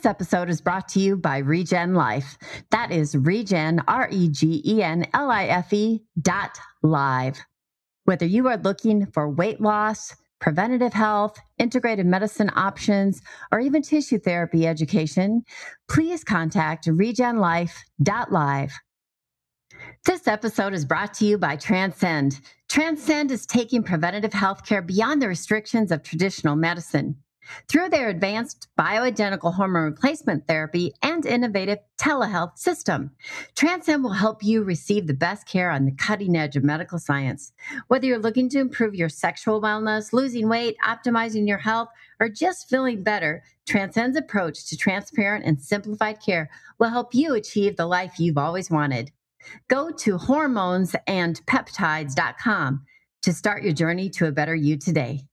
This episode is brought to you by Regen Life. That is Regen, R E G E N L I F E dot live. Whether you are looking for weight loss, preventative health, integrated medicine options, or even tissue therapy education, please contact regenlife.live. This episode is brought to you by Transcend. Transcend is taking preventative healthcare beyond the restrictions of traditional medicine. Through their advanced bioidentical hormone replacement therapy and innovative telehealth system, Transcend will help you receive the best care on the cutting edge of medical science. Whether you're looking to improve your sexual wellness, losing weight, optimizing your health, or just feeling better, Transcend's approach to transparent and simplified care will help you achieve the life you've always wanted. Go to hormonesandpeptides.com to start your journey to a better you today.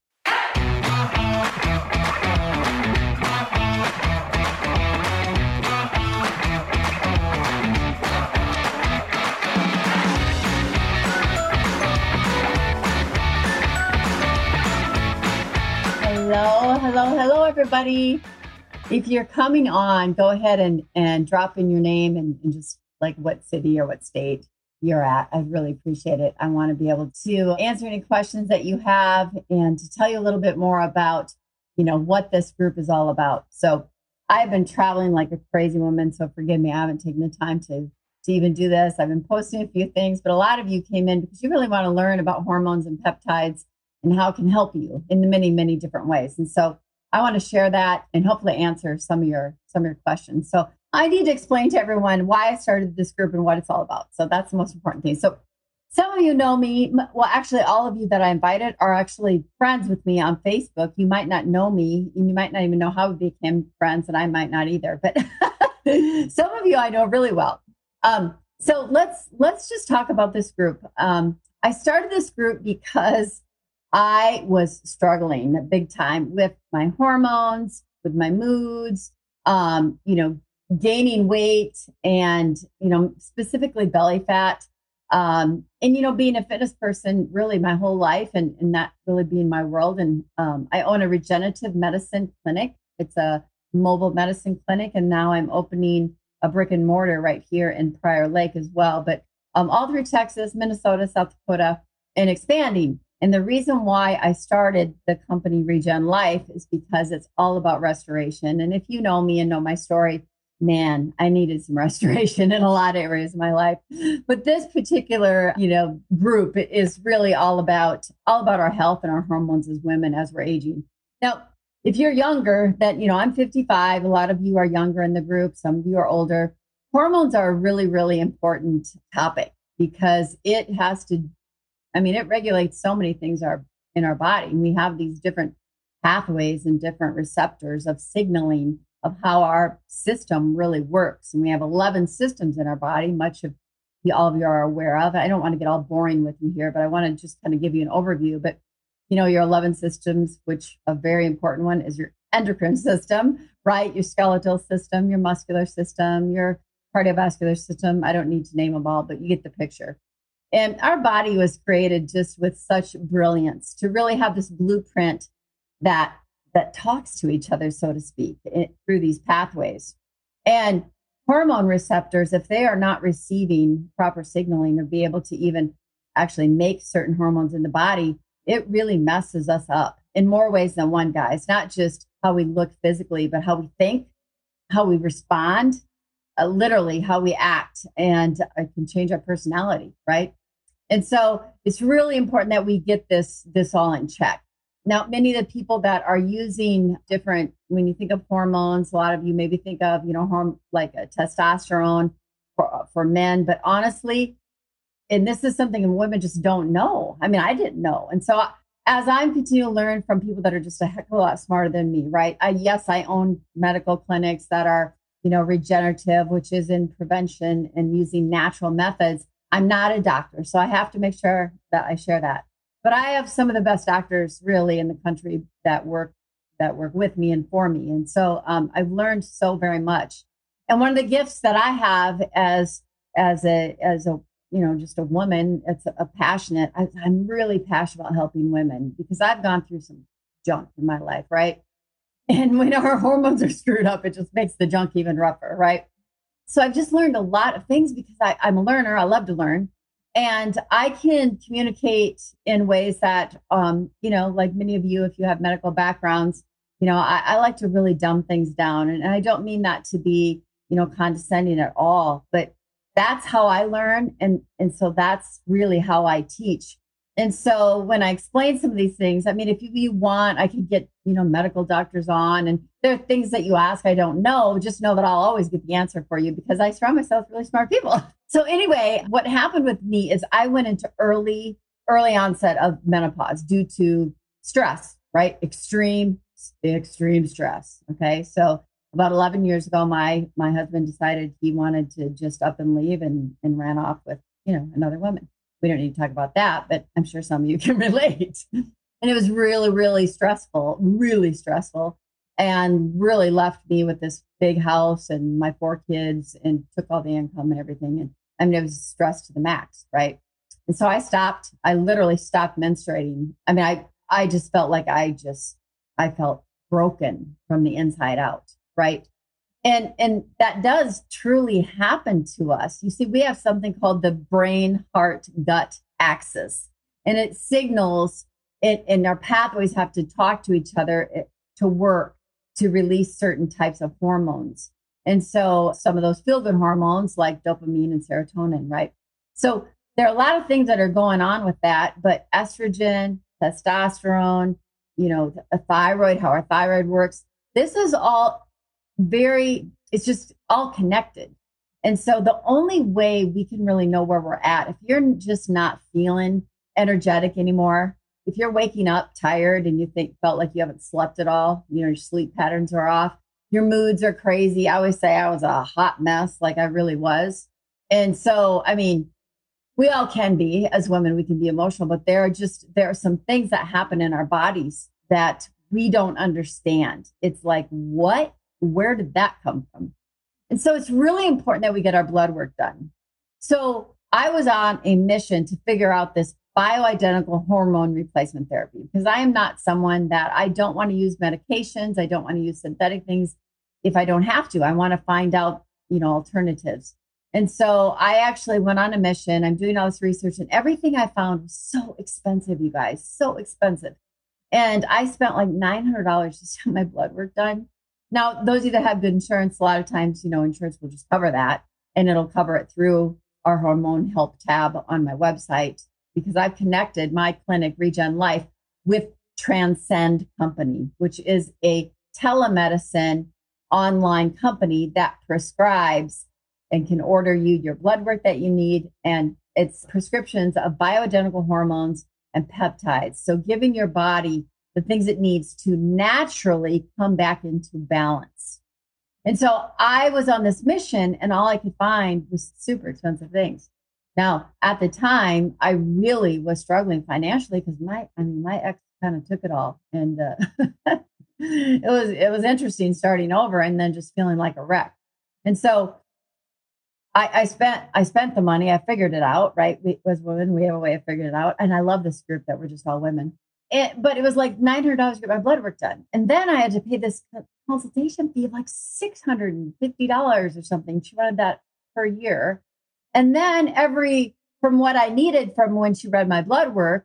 Everybody. If you're coming on, go ahead and, and drop in your name and, and just like what city or what state you're at. I'd really appreciate it. I want to be able to answer any questions that you have and to tell you a little bit more about, you know, what this group is all about. So I've been traveling like a crazy woman, so forgive me. I haven't taken the time to to even do this. I've been posting a few things, but a lot of you came in because you really want to learn about hormones and peptides and how it can help you in the many, many different ways. And so I want to share that and hopefully answer some of your some of your questions. So I need to explain to everyone why I started this group and what it's all about. So that's the most important thing. So some of you know me. Well, actually, all of you that I invited are actually friends with me on Facebook. You might not know me, and you might not even know how we became friends, and I might not either. But some of you I know really well. Um, so let's let's just talk about this group. Um, I started this group because I was struggling big time with my hormones, with my moods, um, you know, gaining weight and, you know, specifically belly fat. Um, and, you know, being a fitness person really my whole life and, and that really being my world. And um, I own a regenerative medicine clinic. It's a mobile medicine clinic. And now I'm opening a brick and mortar right here in Prior Lake as well. But um, all through Texas, Minnesota, South Dakota, and expanding. And the reason why I started the company Regen Life is because it's all about restoration. And if you know me and know my story, man, I needed some restoration in a lot of areas of my life. But this particular, you know, group is really all about all about our health and our hormones as women as we're aging. Now, if you're younger, that you know, I'm 55, a lot of you are younger in the group, some of you are older. Hormones are a really, really important topic because it has to I mean, it regulates so many things our, in our body. We have these different pathways and different receptors of signaling of how our system really works. And we have 11 systems in our body, much of the, all of you are aware of. I don't want to get all boring with you here, but I want to just kind of give you an overview. But you know, your 11 systems, which a very important one is your endocrine system, right? Your skeletal system, your muscular system, your cardiovascular system. I don't need to name them all, but you get the picture. And our body was created just with such brilliance to really have this blueprint that that talks to each other, so to speak, it, through these pathways. And hormone receptors, if they are not receiving proper signaling or be able to even actually make certain hormones in the body, it really messes us up in more ways than one, guys. Not just how we look physically, but how we think, how we respond, uh, literally how we act, and it can change our personality, right? And so it's really important that we get this this all in check. Now, many of the people that are using different, when you think of hormones, a lot of you maybe think of, you know, horm- like a testosterone for, for men, but honestly, and this is something women just don't know. I mean, I didn't know. And so as I'm continuing to learn from people that are just a heck of a lot smarter than me, right? I, yes, I own medical clinics that are, you know, regenerative, which is in prevention and using natural methods. I'm not a doctor, so I have to make sure that I share that. But I have some of the best doctors really in the country that work that work with me and for me, and so um, I've learned so very much. And one of the gifts that I have as as a as a you know just a woman, it's a, a passionate. I, I'm really passionate about helping women because I've gone through some junk in my life, right? And when our hormones are screwed up, it just makes the junk even rougher, right? So I've just learned a lot of things because I, I'm a learner. I love to learn. And I can communicate in ways that, um, you know, like many of you, if you have medical backgrounds, you know, I, I like to really dumb things down. And, and I don't mean that to be, you know, condescending at all, but that's how I learn. And, and so that's really how I teach. And so when I explain some of these things, I mean, if you, you want, I could get, you know, medical doctors on and there are things that you ask I don't know. Just know that I'll always get the answer for you because I surround myself with really smart people. So anyway, what happened with me is I went into early, early onset of menopause due to stress, right? Extreme, extreme stress. Okay. So about 11 years ago, my, my husband decided he wanted to just up and leave and, and ran off with, you know, another woman we don't need to talk about that, but I'm sure some of you can relate. and it was really, really stressful, really stressful, and really left me with this big house and my four kids and took all the income and everything. And I mean, it was stressed to the max, right? And so I stopped, I literally stopped menstruating. I mean, I, I just felt like I just, I felt broken from the inside out, right? And and that does truly happen to us. You see we have something called the brain heart gut axis and it signals it and our pathways have to talk to each other eh, to work to release certain types of hormones. And so some of those feel good hormones like dopamine and serotonin right? So there are a lot of things that are going on with that but estrogen testosterone you know a thyroid how our thyroid works this is all very, it's just all connected. And so the only way we can really know where we're at, if you're just not feeling energetic anymore, if you're waking up tired and you think felt like you haven't slept at all, you know, your sleep patterns are off, your moods are crazy. I always say I was a hot mess, like I really was. And so, I mean, we all can be as women, we can be emotional, but there are just, there are some things that happen in our bodies that we don't understand. It's like, what where did that come from? And so it's really important that we get our blood work done. So I was on a mission to figure out this bioidentical hormone replacement therapy because I am not someone that I don't want to use medications. I don't want to use synthetic things if I don't have to. I want to find out, you know, alternatives. And so I actually went on a mission. I'm doing all this research and everything I found was so expensive, you guys, so expensive. And I spent like $900 just to have my blood work done. Now, those of you that have good insurance, a lot of times, you know, insurance will just cover that and it'll cover it through our hormone help tab on my website because I've connected my clinic, Regen Life, with Transcend Company, which is a telemedicine online company that prescribes and can order you your blood work that you need. And it's prescriptions of bioidentical hormones and peptides. So giving your body the things it needs to naturally come back into balance. And so I was on this mission, and all I could find was super expensive things. Now, at the time, I really was struggling financially because my, I mean, my ex kind of took it all, and uh, it was it was interesting starting over and then just feeling like a wreck. And so I, I, spent I spent the money. I figured it out. Right, we, as women, we have a way of figuring it out. And I love this group that we're just all women. It, but it was like $900 to get my blood work done. And then I had to pay this consultation fee of like $650 or something. She wanted that per year. And then every, from what I needed from when she read my blood work,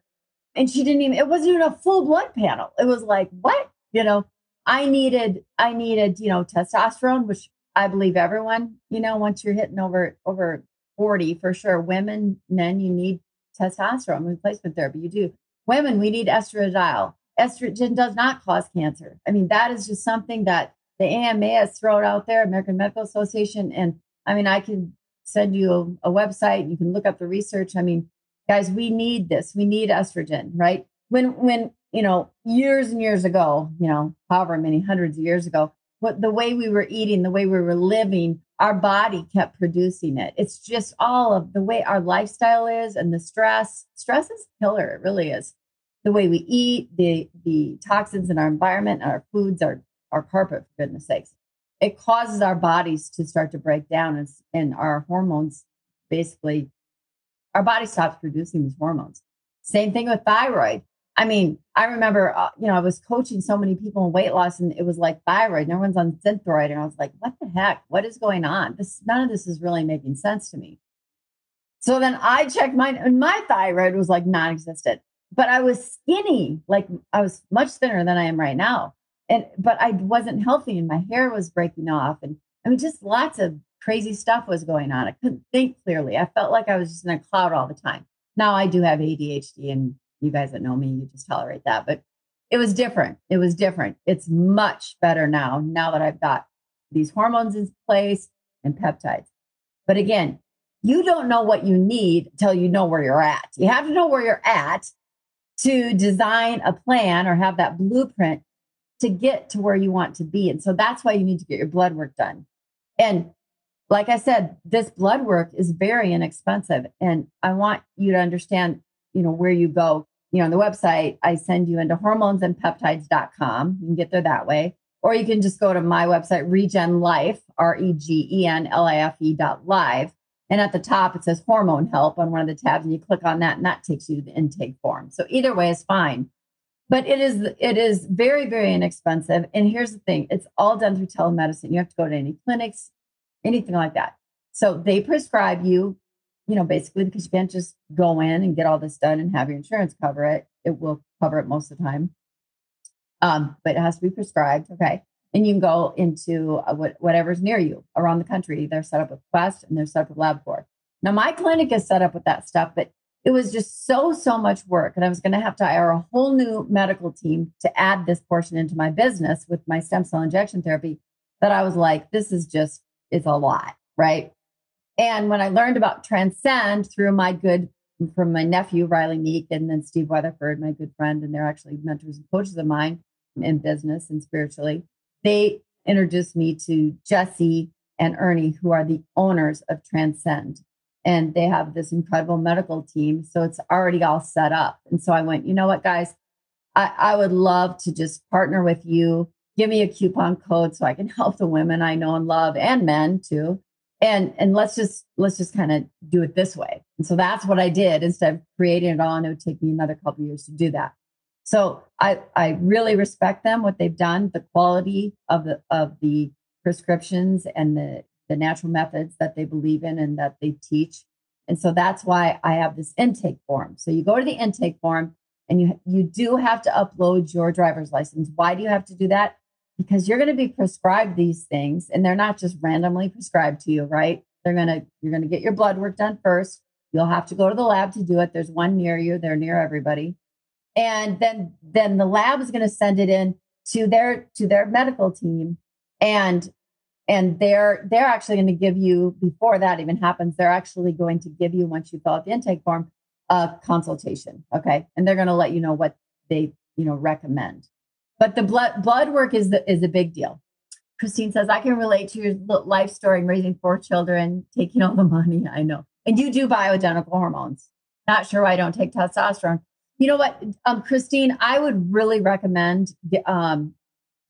and she didn't even, it wasn't even a full blood panel. It was like, what? You know, I needed, I needed, you know, testosterone, which I believe everyone, you know, once you're hitting over, over 40 for sure, women, men, you need testosterone replacement therapy. You do. Women, we need estradiol. Estrogen does not cause cancer. I mean, that is just something that the AMA has thrown out there, American Medical Association. And I mean, I can send you a, a website. You can look up the research. I mean, guys, we need this. We need estrogen, right? When, when, you know, years and years ago, you know, however many hundreds of years ago, what the way we were eating, the way we were living, our body kept producing it. It's just all of the way our lifestyle is and the stress. Stress is killer. It really is. The way we eat, the the toxins in our environment, our foods, our our carpet, for goodness sakes. It causes our bodies to start to break down and, and our hormones basically our body stops producing these hormones. Same thing with thyroid. I mean, I remember, uh, you know, I was coaching so many people in weight loss and it was like thyroid and everyone's on Synthroid. And I was like, what the heck? What is going on? This, none of this is really making sense to me. So then I checked mine and my thyroid was like non existent, but I was skinny. Like I was much thinner than I am right now. And, but I wasn't healthy and my hair was breaking off. And I mean, just lots of crazy stuff was going on. I couldn't think clearly. I felt like I was just in a cloud all the time. Now I do have ADHD and you guys that know me, you just tolerate that. But it was different. It was different. It's much better now, now that I've got these hormones in place and peptides. But again, you don't know what you need until you know where you're at. You have to know where you're at to design a plan or have that blueprint to get to where you want to be. And so that's why you need to get your blood work done. And like I said, this blood work is very inexpensive. And I want you to understand, you know, where you go you know, on the website, I send you into hormonesandpeptides.com. You can get there that way. Or you can just go to my website, Regen Life, R E G E N L I F E dot live. And at the top, it says hormone help on one of the tabs, and you click on that, and that takes you to the intake form. So either way is fine. But it is it is very, very inexpensive. And here's the thing it's all done through telemedicine. You have to go to any clinics, anything like that. So they prescribe you you know, basically because you can't just go in and get all this done and have your insurance cover it. It will cover it most of the time. Um, but it has to be prescribed. Okay. And you can go into uh, what, whatever's near you around the country. They're set up with Quest and they're set up with LabCorp. Now, my clinic is set up with that stuff, but it was just so, so much work. And I was going to have to hire a whole new medical team to add this portion into my business with my stem cell injection therapy that I was like, this is just, it's a lot. Right. And when I learned about Transcend through my good, from my nephew, Riley Meek, and then Steve Weatherford, my good friend, and they're actually mentors and coaches of mine in business and spiritually, they introduced me to Jesse and Ernie, who are the owners of Transcend. And they have this incredible medical team. So it's already all set up. And so I went, you know what, guys, I, I would love to just partner with you. Give me a coupon code so I can help the women I know and love and men too and and let's just let's just kind of do it this way. And so that's what i did instead of creating it all and it would take me another couple years to do that. So i i really respect them what they've done the quality of the of the prescriptions and the the natural methods that they believe in and that they teach. And so that's why i have this intake form. So you go to the intake form and you you do have to upload your driver's license. Why do you have to do that because you're going to be prescribed these things and they're not just randomly prescribed to you, right? They're going to, you're going to get your blood work done first. You'll have to go to the lab to do it. There's one near you. They're near everybody. And then, then the lab is going to send it in to their, to their medical team. And, and they're, they're actually going to give you, before that even happens, they're actually going to give you, once you fill out the intake form, a consultation. Okay. And they're going to let you know what they, you know, recommend. But the blood blood work is the, is a big deal. Christine says, I can relate to your life story in raising four children, taking all the money. I know. And you do bioidentical hormones. Not sure why I don't take testosterone. You know what, um, Christine, I would really recommend um,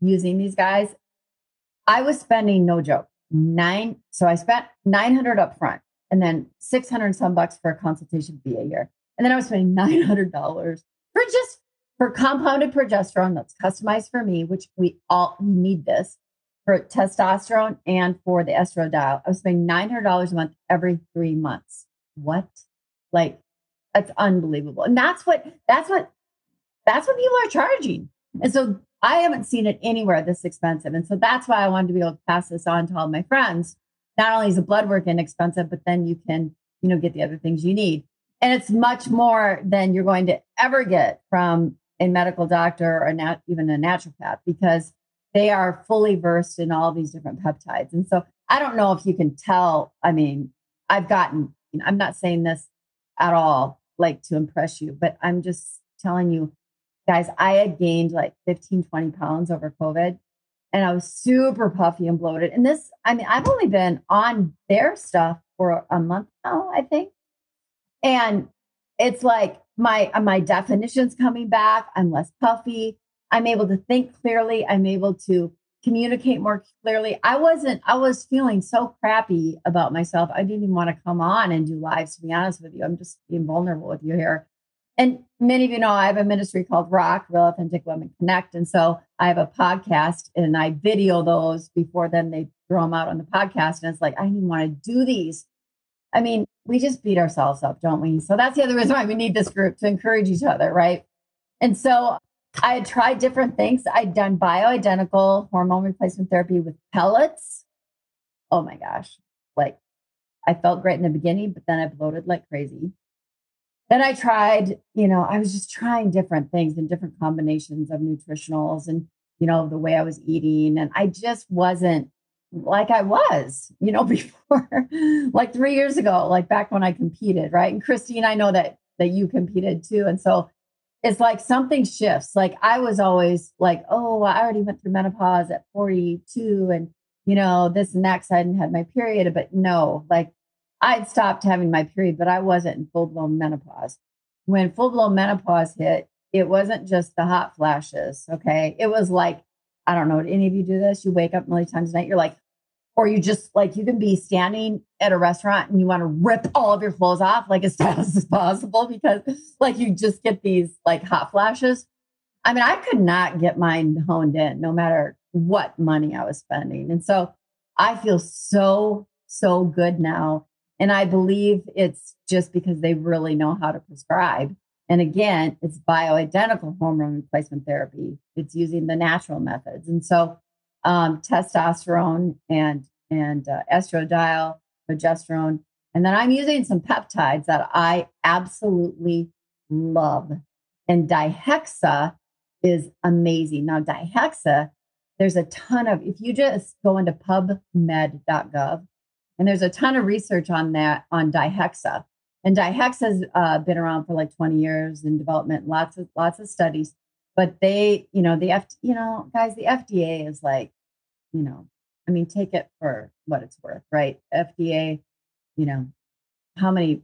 using these guys. I was spending no joke nine. So I spent 900 up front and then 600 some bucks for a consultation fee a year. And then I was spending $900 for just for compounded progesterone that's customized for me, which we all we need this for testosterone and for the estradiol. I was paying nine hundred dollars a month every three months. What? Like that's unbelievable. And that's what that's what that's what people are charging. And so I haven't seen it anywhere this expensive. And so that's why I wanted to be able to pass this on to all my friends. Not only is the blood work inexpensive, but then you can, you know, get the other things you need. And it's much more than you're going to ever get from a medical doctor or not even a naturopath because they are fully versed in all these different peptides. And so I don't know if you can tell. I mean, I've gotten, I'm not saying this at all like to impress you, but I'm just telling you, guys, I had gained like 15, 20 pounds over COVID and I was super puffy and bloated. And this, I mean, I've only been on their stuff for a month now, I think. And it's like my uh, my definitions coming back i'm less puffy i'm able to think clearly i'm able to communicate more clearly i wasn't i was feeling so crappy about myself i didn't even want to come on and do lives to be honest with you i'm just being vulnerable with you here and many of you know I have a ministry called Rock, Real Authentic Women Connect. And so I have a podcast and I video those before then they throw them out on the podcast. And it's like, I didn't want to do these. I mean, we just beat ourselves up, don't we? So that's the other reason why we need this group to encourage each other, right? And so I had tried different things. I'd done bioidentical hormone replacement therapy with pellets. Oh my gosh. Like I felt great in the beginning, but then I bloated like crazy then I tried, you know, I was just trying different things and different combinations of nutritionals and, you know, the way I was eating. And I just wasn't like I was, you know, before, like three years ago, like back when I competed, right? And Christine, I know that that you competed too. And so it's like something shifts. Like I was always like, oh, I already went through menopause at 42 and you know, this and that because I hadn't had my period. But no, like I'd stopped having my period, but I wasn't in full blown menopause. When full blown menopause hit, it wasn't just the hot flashes. Okay. It was like, I don't know, any of you do this? You wake up many times a night, you're like, or you just like, you can be standing at a restaurant and you want to rip all of your clothes off like as fast as possible because like you just get these like hot flashes. I mean, I could not get mine honed in no matter what money I was spending. And so I feel so, so good now and I believe it's just because they really know how to prescribe. And again, it's bioidentical hormone replacement therapy. It's using the natural methods. And so um, testosterone and and uh, estradiol, progesterone, and then I'm using some peptides that I absolutely love. And dihexa is amazing. Now, dihexa, there's a ton of, if you just go into pubmed.gov and there's a ton of research on that on dihexa. And dihexa has uh, been around for like 20 years in development, lots of lots of studies. But they, you know, the F, you know, guys, the FDA is like, you know, I mean, take it for what it's worth, right? FDA, you know, how many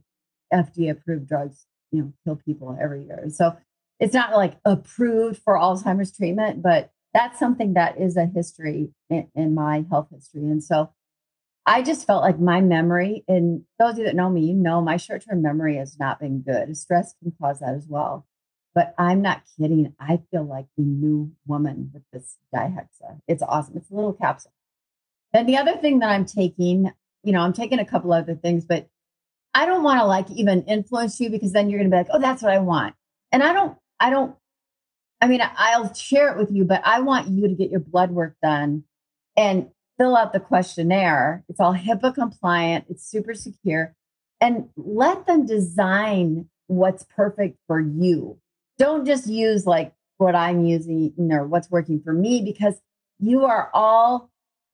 FDA approved drugs, you know, kill people every year. so it's not like approved for Alzheimer's treatment, but that's something that is a history in, in my health history. And so I just felt like my memory, and those of you that know me, you know my short term memory has not been good. Stress can cause that as well. But I'm not kidding. I feel like a new woman with this dihexa. It's awesome. It's a little capsule. Then the other thing that I'm taking, you know, I'm taking a couple other things, but I don't want to like even influence you because then you're going to be like, oh, that's what I want. And I don't, I don't, I mean, I'll share it with you, but I want you to get your blood work done. And fill out the questionnaire. It's all HIPAA compliant, it's super secure, and let them design what's perfect for you. Don't just use like what I'm using or what's working for me because you are all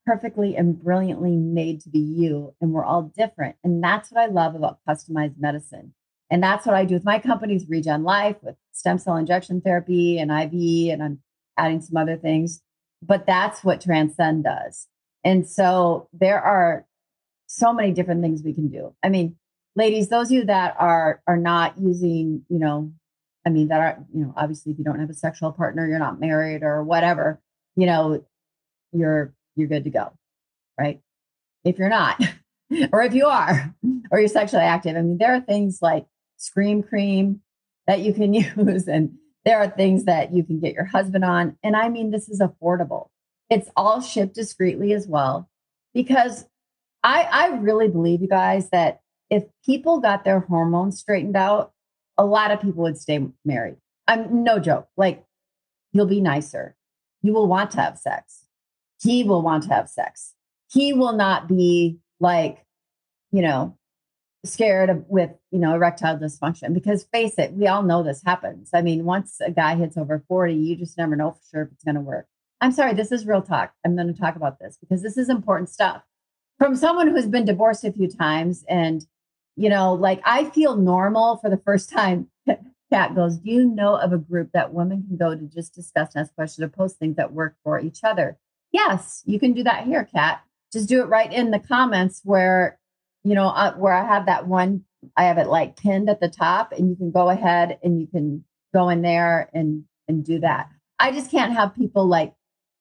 perfectly and brilliantly made to be you, and we're all different. And that's what I love about customized medicine. And that's what I do with my companies, Regen Life, with stem cell injection therapy and IV, and I'm adding some other things. But that's what Transcend does. And so there are so many different things we can do. I mean, ladies, those of you that are are not using, you know, I mean, that are, you know, obviously if you don't have a sexual partner, you're not married or whatever, you know, you're you're good to go. Right. If you're not, or if you are, or you're sexually active. I mean, there are things like scream cream that you can use, and there are things that you can get your husband on. And I mean, this is affordable. It's all shipped discreetly as well. Because I, I really believe, you guys, that if people got their hormones straightened out, a lot of people would stay married. I'm no joke. Like, you'll be nicer. You will want to have sex. He will want to have sex. He will not be like, you know, scared of with, you know, erectile dysfunction because face it, we all know this happens. I mean, once a guy hits over 40, you just never know for sure if it's going to work. I'm sorry, this is real talk. I'm going to talk about this because this is important stuff. From someone who's been divorced a few times and, you know, like I feel normal for the first time. Kat goes, Do you know of a group that women can go to just discuss and ask questions or post things that work for each other? Yes, you can do that here, Kat. Just do it right in the comments where, you know, uh, where I have that one, I have it like pinned at the top, and you can go ahead and you can go in there and and do that. I just can't have people like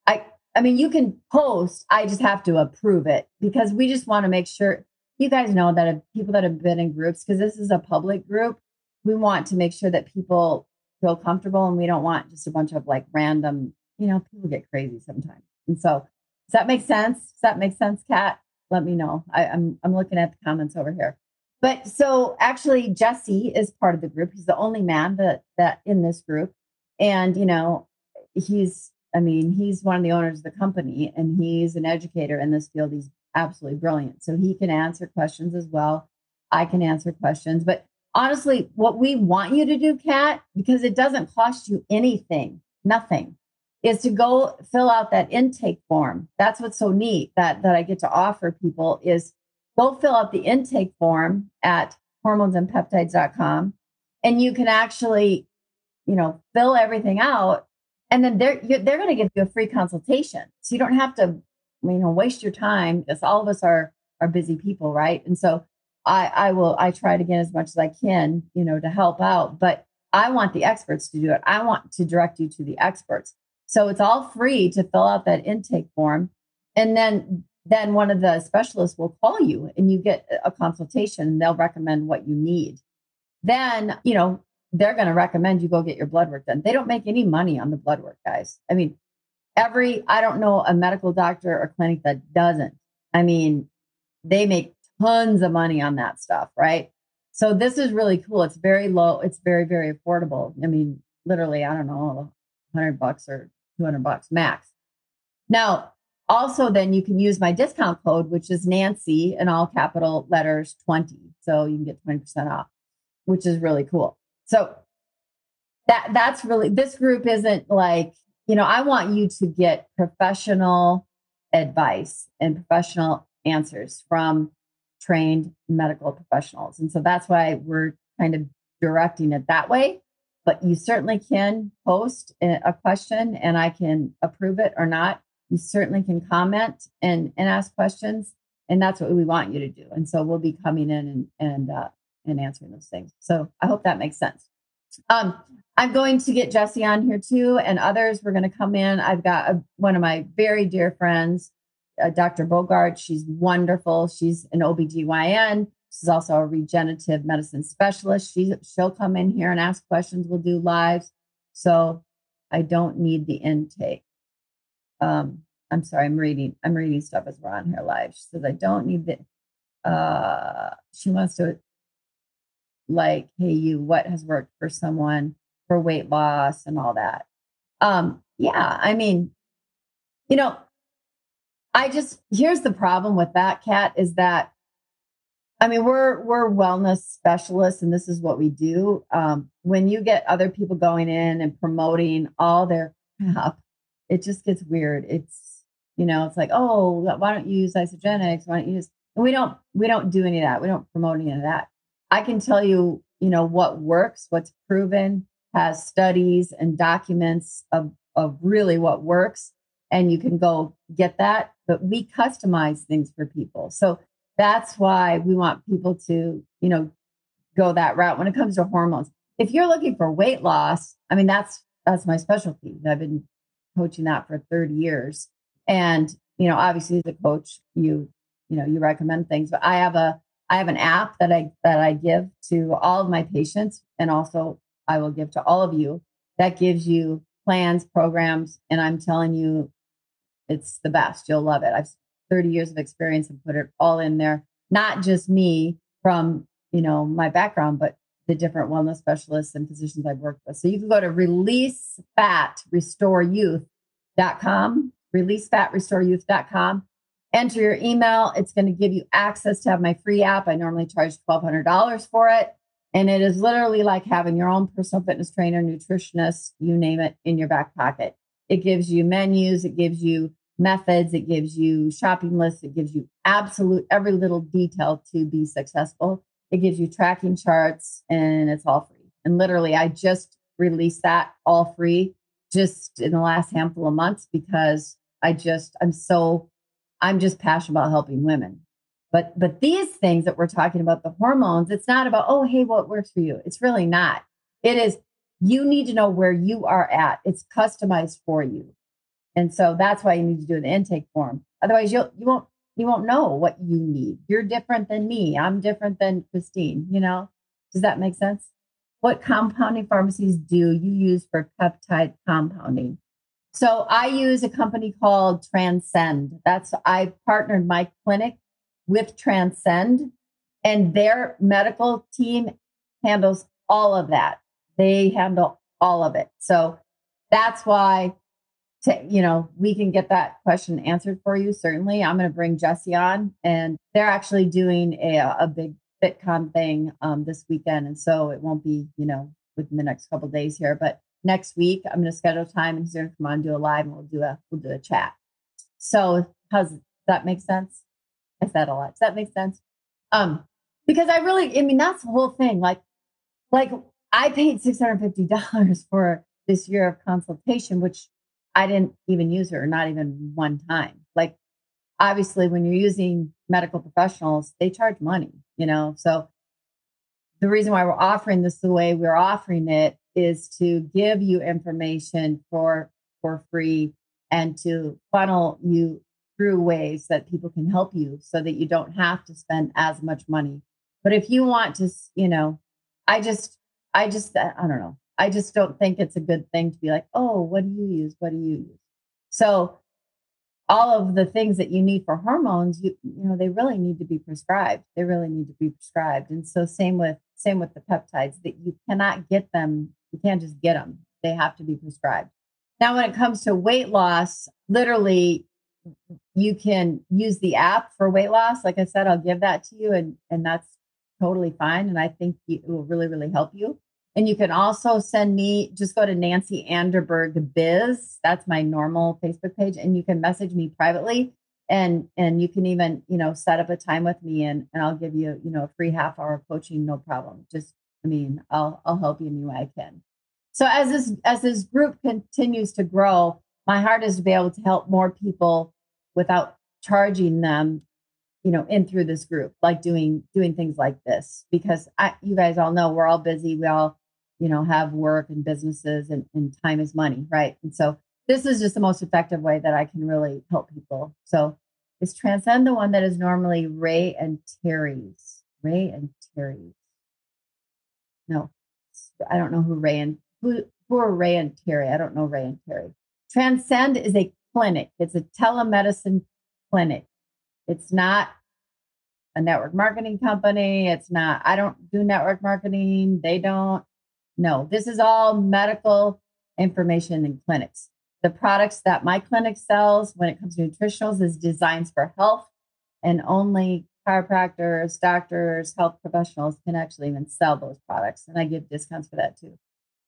I I mean, you can post. I just have to approve it because we just want to make sure you guys know that people that have been in groups, because this is a public group, we want to make sure that people feel comfortable and we don't want just a bunch of like random, you know, people get crazy sometimes. And so does that make sense? Does that make sense, Kat? Let me know. I, I'm I'm looking at the comments over here. But so actually Jesse is part of the group. He's the only man that that in this group. And you know, he's I mean, he's one of the owners of the company and he's an educator in this field. He's absolutely brilliant. So he can answer questions as well. I can answer questions. But honestly, what we want you to do, Kat, because it doesn't cost you anything, nothing, is to go fill out that intake form. That's what's so neat that that I get to offer people is go fill out the intake form at hormonesandpeptides.com and you can actually, you know, fill everything out and then they're they're going to give you a free consultation. So you don't have to, you know, waste your time because all of us are are busy people, right? And so I, I will, I try to get as much as I can, you know, to help out, but I want the experts to do it. I want to direct you to the experts. So it's all free to fill out that intake form. And then, then one of the specialists will call you and you get a consultation and they'll recommend what you need. Then, you know, they're going to recommend you go get your blood work done. They don't make any money on the blood work, guys. I mean, every, I don't know a medical doctor or clinic that doesn't. I mean, they make tons of money on that stuff, right? So this is really cool. It's very low. It's very, very affordable. I mean, literally, I don't know, 100 bucks or 200 bucks max. Now, also, then you can use my discount code, which is Nancy in all capital letters 20. So you can get 20% off, which is really cool. So that that's really this group isn't like, you know, I want you to get professional advice and professional answers from trained medical professionals. And so that's why we're kind of directing it that way. But you certainly can post a question and I can approve it or not. You certainly can comment and, and ask questions. And that's what we want you to do. And so we'll be coming in and, and, uh, and answering those things. So I hope that makes sense. Um, I'm going to get Jesse on here too, and others. We're going to come in. I've got a, one of my very dear friends, uh, Dr. Bogart. She's wonderful. She's an OBGYN. She's also a regenerative medicine specialist. She, she'll come in here and ask questions. We'll do lives. So I don't need the intake. Um, I'm sorry, I'm reading, I'm reading stuff as we're on here live. She says, I don't need the uh she wants to like, hey, you, what has worked for someone for weight loss and all that. Um, yeah, I mean, you know, I just here's the problem with that Kat is that I mean we're we're wellness specialists and this is what we do. Um, when you get other people going in and promoting all their crap, it just gets weird. It's you know, it's like, oh, why don't you use Isagenix? Why don't you use we don't we don't do any of that. We don't promote any of that. I can tell you, you know, what works, what's proven, has studies and documents of of really what works and you can go get that. But we customize things for people. So that's why we want people to you know go that route when it comes to hormones. If you're looking for weight loss i mean that's that's my specialty. I've been coaching that for 30 years. And you know obviously as a coach you you know you recommend things. But i have a i have an app that i that i give to all of my patients and also i will give to all of you that gives you plans programs and i'm telling you it's the best. You'll love it. I've 30 years of experience and put it all in there. Not just me from, you know, my background, but the different wellness specialists and physicians I've worked with. So you can go to releasefatrestoreYouth.com, releasefatrestoreYouth.com. Enter your email. It's going to give you access to have my free app. I normally charge $1,200 for it. And it is literally like having your own personal fitness trainer, nutritionist, you name it, in your back pocket. It gives you menus, it gives you methods, it gives you shopping lists, it gives you absolute every little detail to be successful. It gives you tracking charts and it's all free. And literally, I just released that all free just in the last handful of months because I just, I'm so, I'm just passionate about helping women. But but these things that we're talking about, the hormones, it's not about, oh, hey, what works for you? It's really not. It is you need to know where you are at. It's customized for you. And so that's why you need to do the intake form. Otherwise, you'll you won't you won't know what you need. You're different than me. I'm different than Christine, you know? Does that make sense? what compounding pharmacies do you use for peptide compounding. So I use a company called Transcend. That's I partnered my clinic with Transcend and their medical team handles all of that. They handle all of it. So that's why to, you know, we can get that question answered for you. Certainly. I'm going to bring Jesse on and they're actually doing a, a big FitCon thing um, this weekend. And so it won't be, you know, within the next couple days here, but next week i'm going to schedule time and he's going to come on do a live and we'll do a we'll do a chat. So how's that make sense? I said a lot does that make sense? Um because i really i mean that's the whole thing like like i paid $650 for this year of consultation which i didn't even use her not even one time. Like obviously when you're using medical professionals they charge money you know? So the reason why we're offering this the way we're offering it is to give you information for for free and to funnel you through ways that people can help you so that you don't have to spend as much money. But if you want to you know i just i just i don't know. I just don't think it's a good thing to be like oh what do you use? What do you use? So all of the things that you need for hormones you you know they really need to be prescribed. They really need to be prescribed. And so same with same with the peptides that you cannot get them you can't just get them, they have to be prescribed. Now, when it comes to weight loss, literally, you can use the app for weight loss. Like I said, I'll give that to you, and, and that's totally fine. And I think it will really, really help you. And you can also send me, just go to Nancy Anderberg Biz. That's my normal Facebook page. And you can message me privately. And and you can even, you know, set up a time with me and, and I'll give you, you know, a free half hour coaching, no problem. Just I mean, I'll I'll help you any way I can. So as this as this group continues to grow, my heart is to be able to help more people without charging them, you know, in through this group, like doing doing things like this. Because I, you guys all know we're all busy. We all, you know, have work and businesses, and, and time is money, right? And so this is just the most effective way that I can really help people. So is transcend the one that is normally Ray and Terry's. Ray and Terry's no, I don't know who Ray and who who are Ray and Terry. I don't know Ray and Terry. Transcend is a clinic. It's a telemedicine clinic. It's not a network marketing company. It's not. I don't do network marketing. They don't. No, this is all medical information and clinics. The products that my clinic sells when it comes to nutritionals is designs for health and only chiropractors, doctors, health professionals can actually even sell those products. And I give discounts for that too.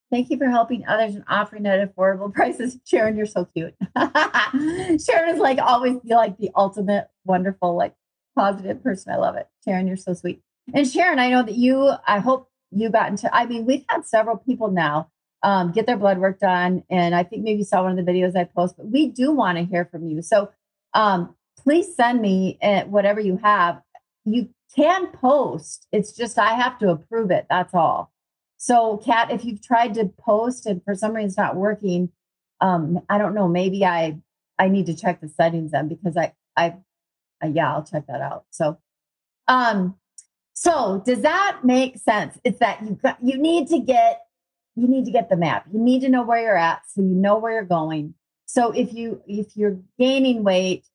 Thank you for helping others and offering at affordable prices. Sharon, you're so cute. Sharon is like always be like the ultimate wonderful, like positive person. I love it. Sharon, you're so sweet. And Sharon, I know that you, I hope you got into, I mean, we've had several people now um, get their blood work done. And I think maybe you saw one of the videos I post, but we do want to hear from you. So um, please send me uh, whatever you have you can post. It's just I have to approve it. That's all. So, Kat, if you've tried to post and for some reason it's not working, um, I don't know. Maybe I I need to check the settings then because I I uh, yeah, I'll check that out. So, um, so does that make sense? It's that you got you need to get you need to get the map. You need to know where you're at so you know where you're going. So if you if you're gaining weight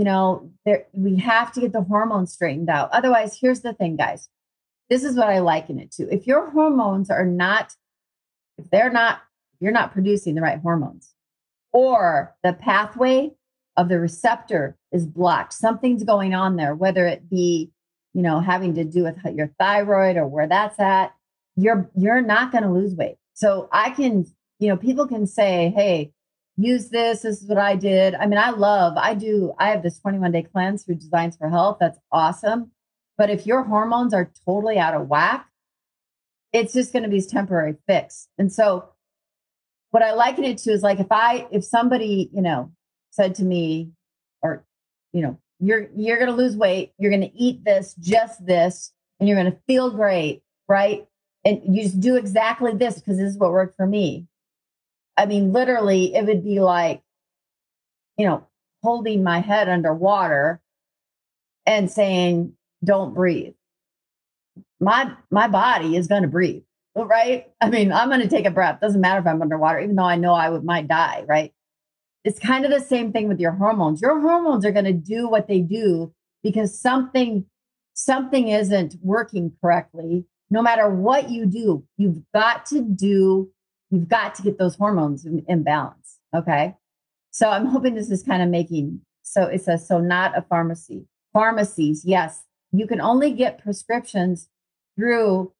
you know, there we have to get the hormones straightened out. Otherwise, here's the thing, guys. This is what I liken it to. If your hormones are not, if they're not, you're not producing the right hormones, or the pathway of the receptor is blocked, something's going on there, whether it be, you know, having to do with your thyroid or where that's at, you're you're not going to lose weight. So I can, you know, people can say, hey, use this. This is what I did. I mean, I love, I do, I have this 21 day cleanse through Designs for Health. That's awesome. But if your hormones are totally out of whack, it's just going to be a temporary fix. And so, what I liken it to is like if I, if somebody, you know, said to me, or, you know, you're, you're going to lose weight, you're going to eat this, just this, and you're going to feel great, right? And you just do exactly this because this is what worked for me. I mean, literally, it would be like, you know, holding my head underwater and saying, don't breathe. My my body is going to breathe. right? I mean, I'm going to take a breath. Doesn't matter if I'm underwater, even though I know I would might die, right? It's kind of the same thing with your hormones. Your hormones are going to do what they do because something something isn't working correctly. No matter what you do, you've got to do you've got to get those hormones in, in balance, okay? So I'm hoping this is kind of making so it says so not a pharmacy. Pharmacies, yes, you can only get prescriptions through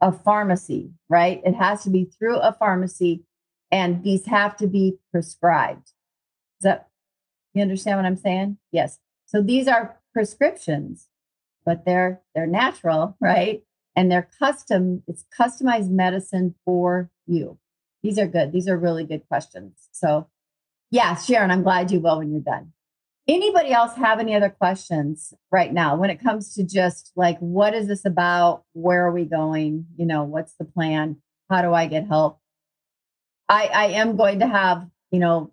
a pharmacy, right? It has to be through a pharmacy and these have to be prescribed. Is that you understand what I'm saying? Yes. So these are prescriptions, but they're they're natural, right? And they're custom, it's customized medicine for you. These are good. These are really good questions. So yeah, Sharon, I'm glad you will when you're done. Anybody else have any other questions right now when it comes to just like what is this about? Where are we going? You know, what's the plan? How do I get help? I, I am going to have, you know,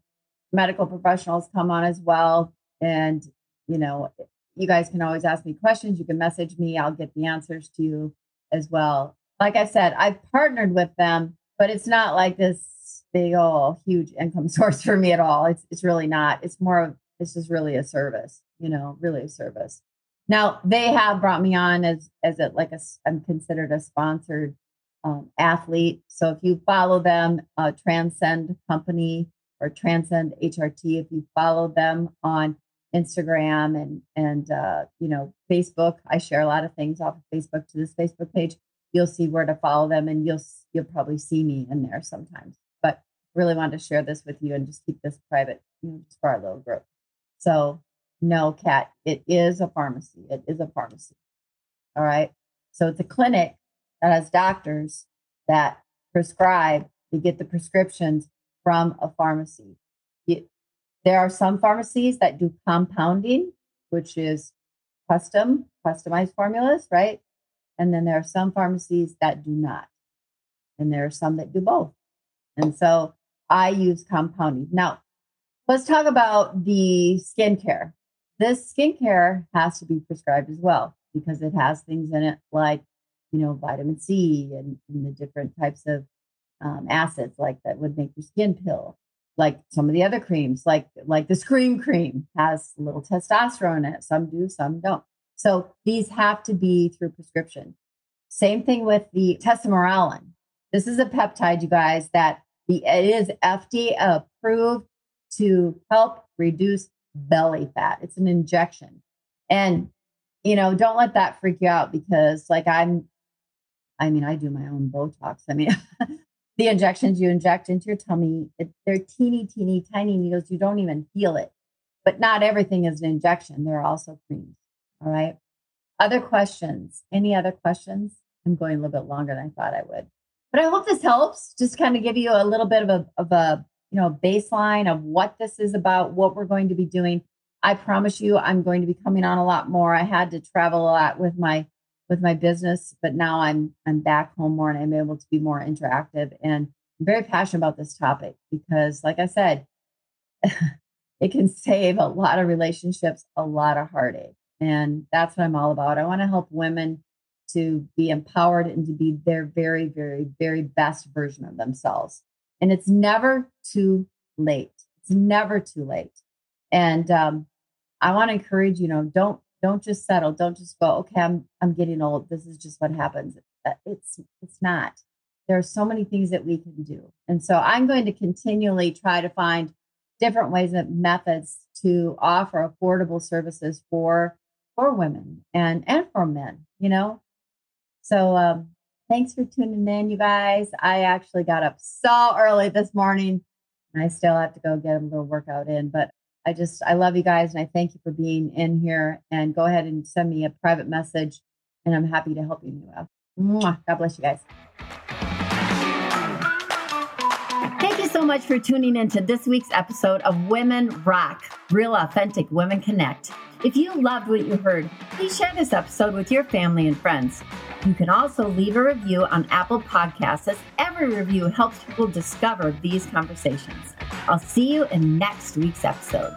medical professionals come on as well. And, you know, you guys can always ask me questions. You can message me. I'll get the answers to you as well. Like I said, I've partnered with them, but it's not like this big, old huge income source for me at all. It's, it's really not. It's more of, it's just really a service, you know, really a service. Now they have brought me on as, as a, like a, I'm considered a sponsored um, athlete. So if you follow them, uh, Transcend Company or Transcend HRT, if you follow them on Instagram and and uh, you know Facebook, I share a lot of things off of Facebook to this Facebook page. You'll see where to follow them, and you'll you'll probably see me in there sometimes. But really wanted to share this with you and just keep this private, you know, just for our little group. So no, Kat, it is a pharmacy. It is a pharmacy. All right. So it's a clinic that has doctors that prescribe to get the prescriptions from a pharmacy. There are some pharmacies that do compounding, which is custom, customized formulas, right? And then there are some pharmacies that do not. And there are some that do both. And so I use compounding. Now, let's talk about the skincare. This skincare has to be prescribed as well because it has things in it like you know, vitamin C and, and the different types of um, acids like that would make your skin pill. Like some of the other creams, like like the scream cream has a little testosterone in it. Some do, some don't. So these have to be through prescription. Same thing with the tesamorelin. This is a peptide, you guys, that the, it is FDA approved to help reduce belly fat. It's an injection. And you know, don't let that freak you out because like I'm I mean, I do my own Botox. I mean, the injections you inject into your tummy, they're teeny, teeny, tiny needles. You don't even feel it. But not everything is an injection. There are also creams. All right. Other questions? Any other questions? I'm going a little bit longer than I thought I would. But I hope this helps. Just kind of give you a little bit of a, of a you know baseline of what this is about, what we're going to be doing. I promise you, I'm going to be coming on a lot more. I had to travel a lot with my with my business, but now I'm I'm back home more and I'm able to be more interactive. And I'm very passionate about this topic because, like I said, it can save a lot of relationships, a lot of heartache. And that's what I'm all about. I want to help women to be empowered and to be their very, very, very best version of themselves. And it's never too late. It's never too late. And um, I want to encourage you know, don't don't just settle don't just go okay i'm i'm getting old this is just what happens. Uh, it's it's not. There are so many things that we can do. And so i'm going to continually try to find different ways and methods to offer affordable services for for women and and for men you know? So um thanks for tuning in you guys. I actually got up so early this morning and i still have to go get a little workout in but I just, I love you guys and I thank you for being in here. And go ahead and send me a private message and I'm happy to help you. Mwah. God bless you guys. Thank you so much for tuning into this week's episode of Women Rock, Real Authentic Women Connect. If you loved what you heard, please share this episode with your family and friends. You can also leave a review on Apple Podcasts, as every review helps people discover these conversations. I'll see you in next week's episode.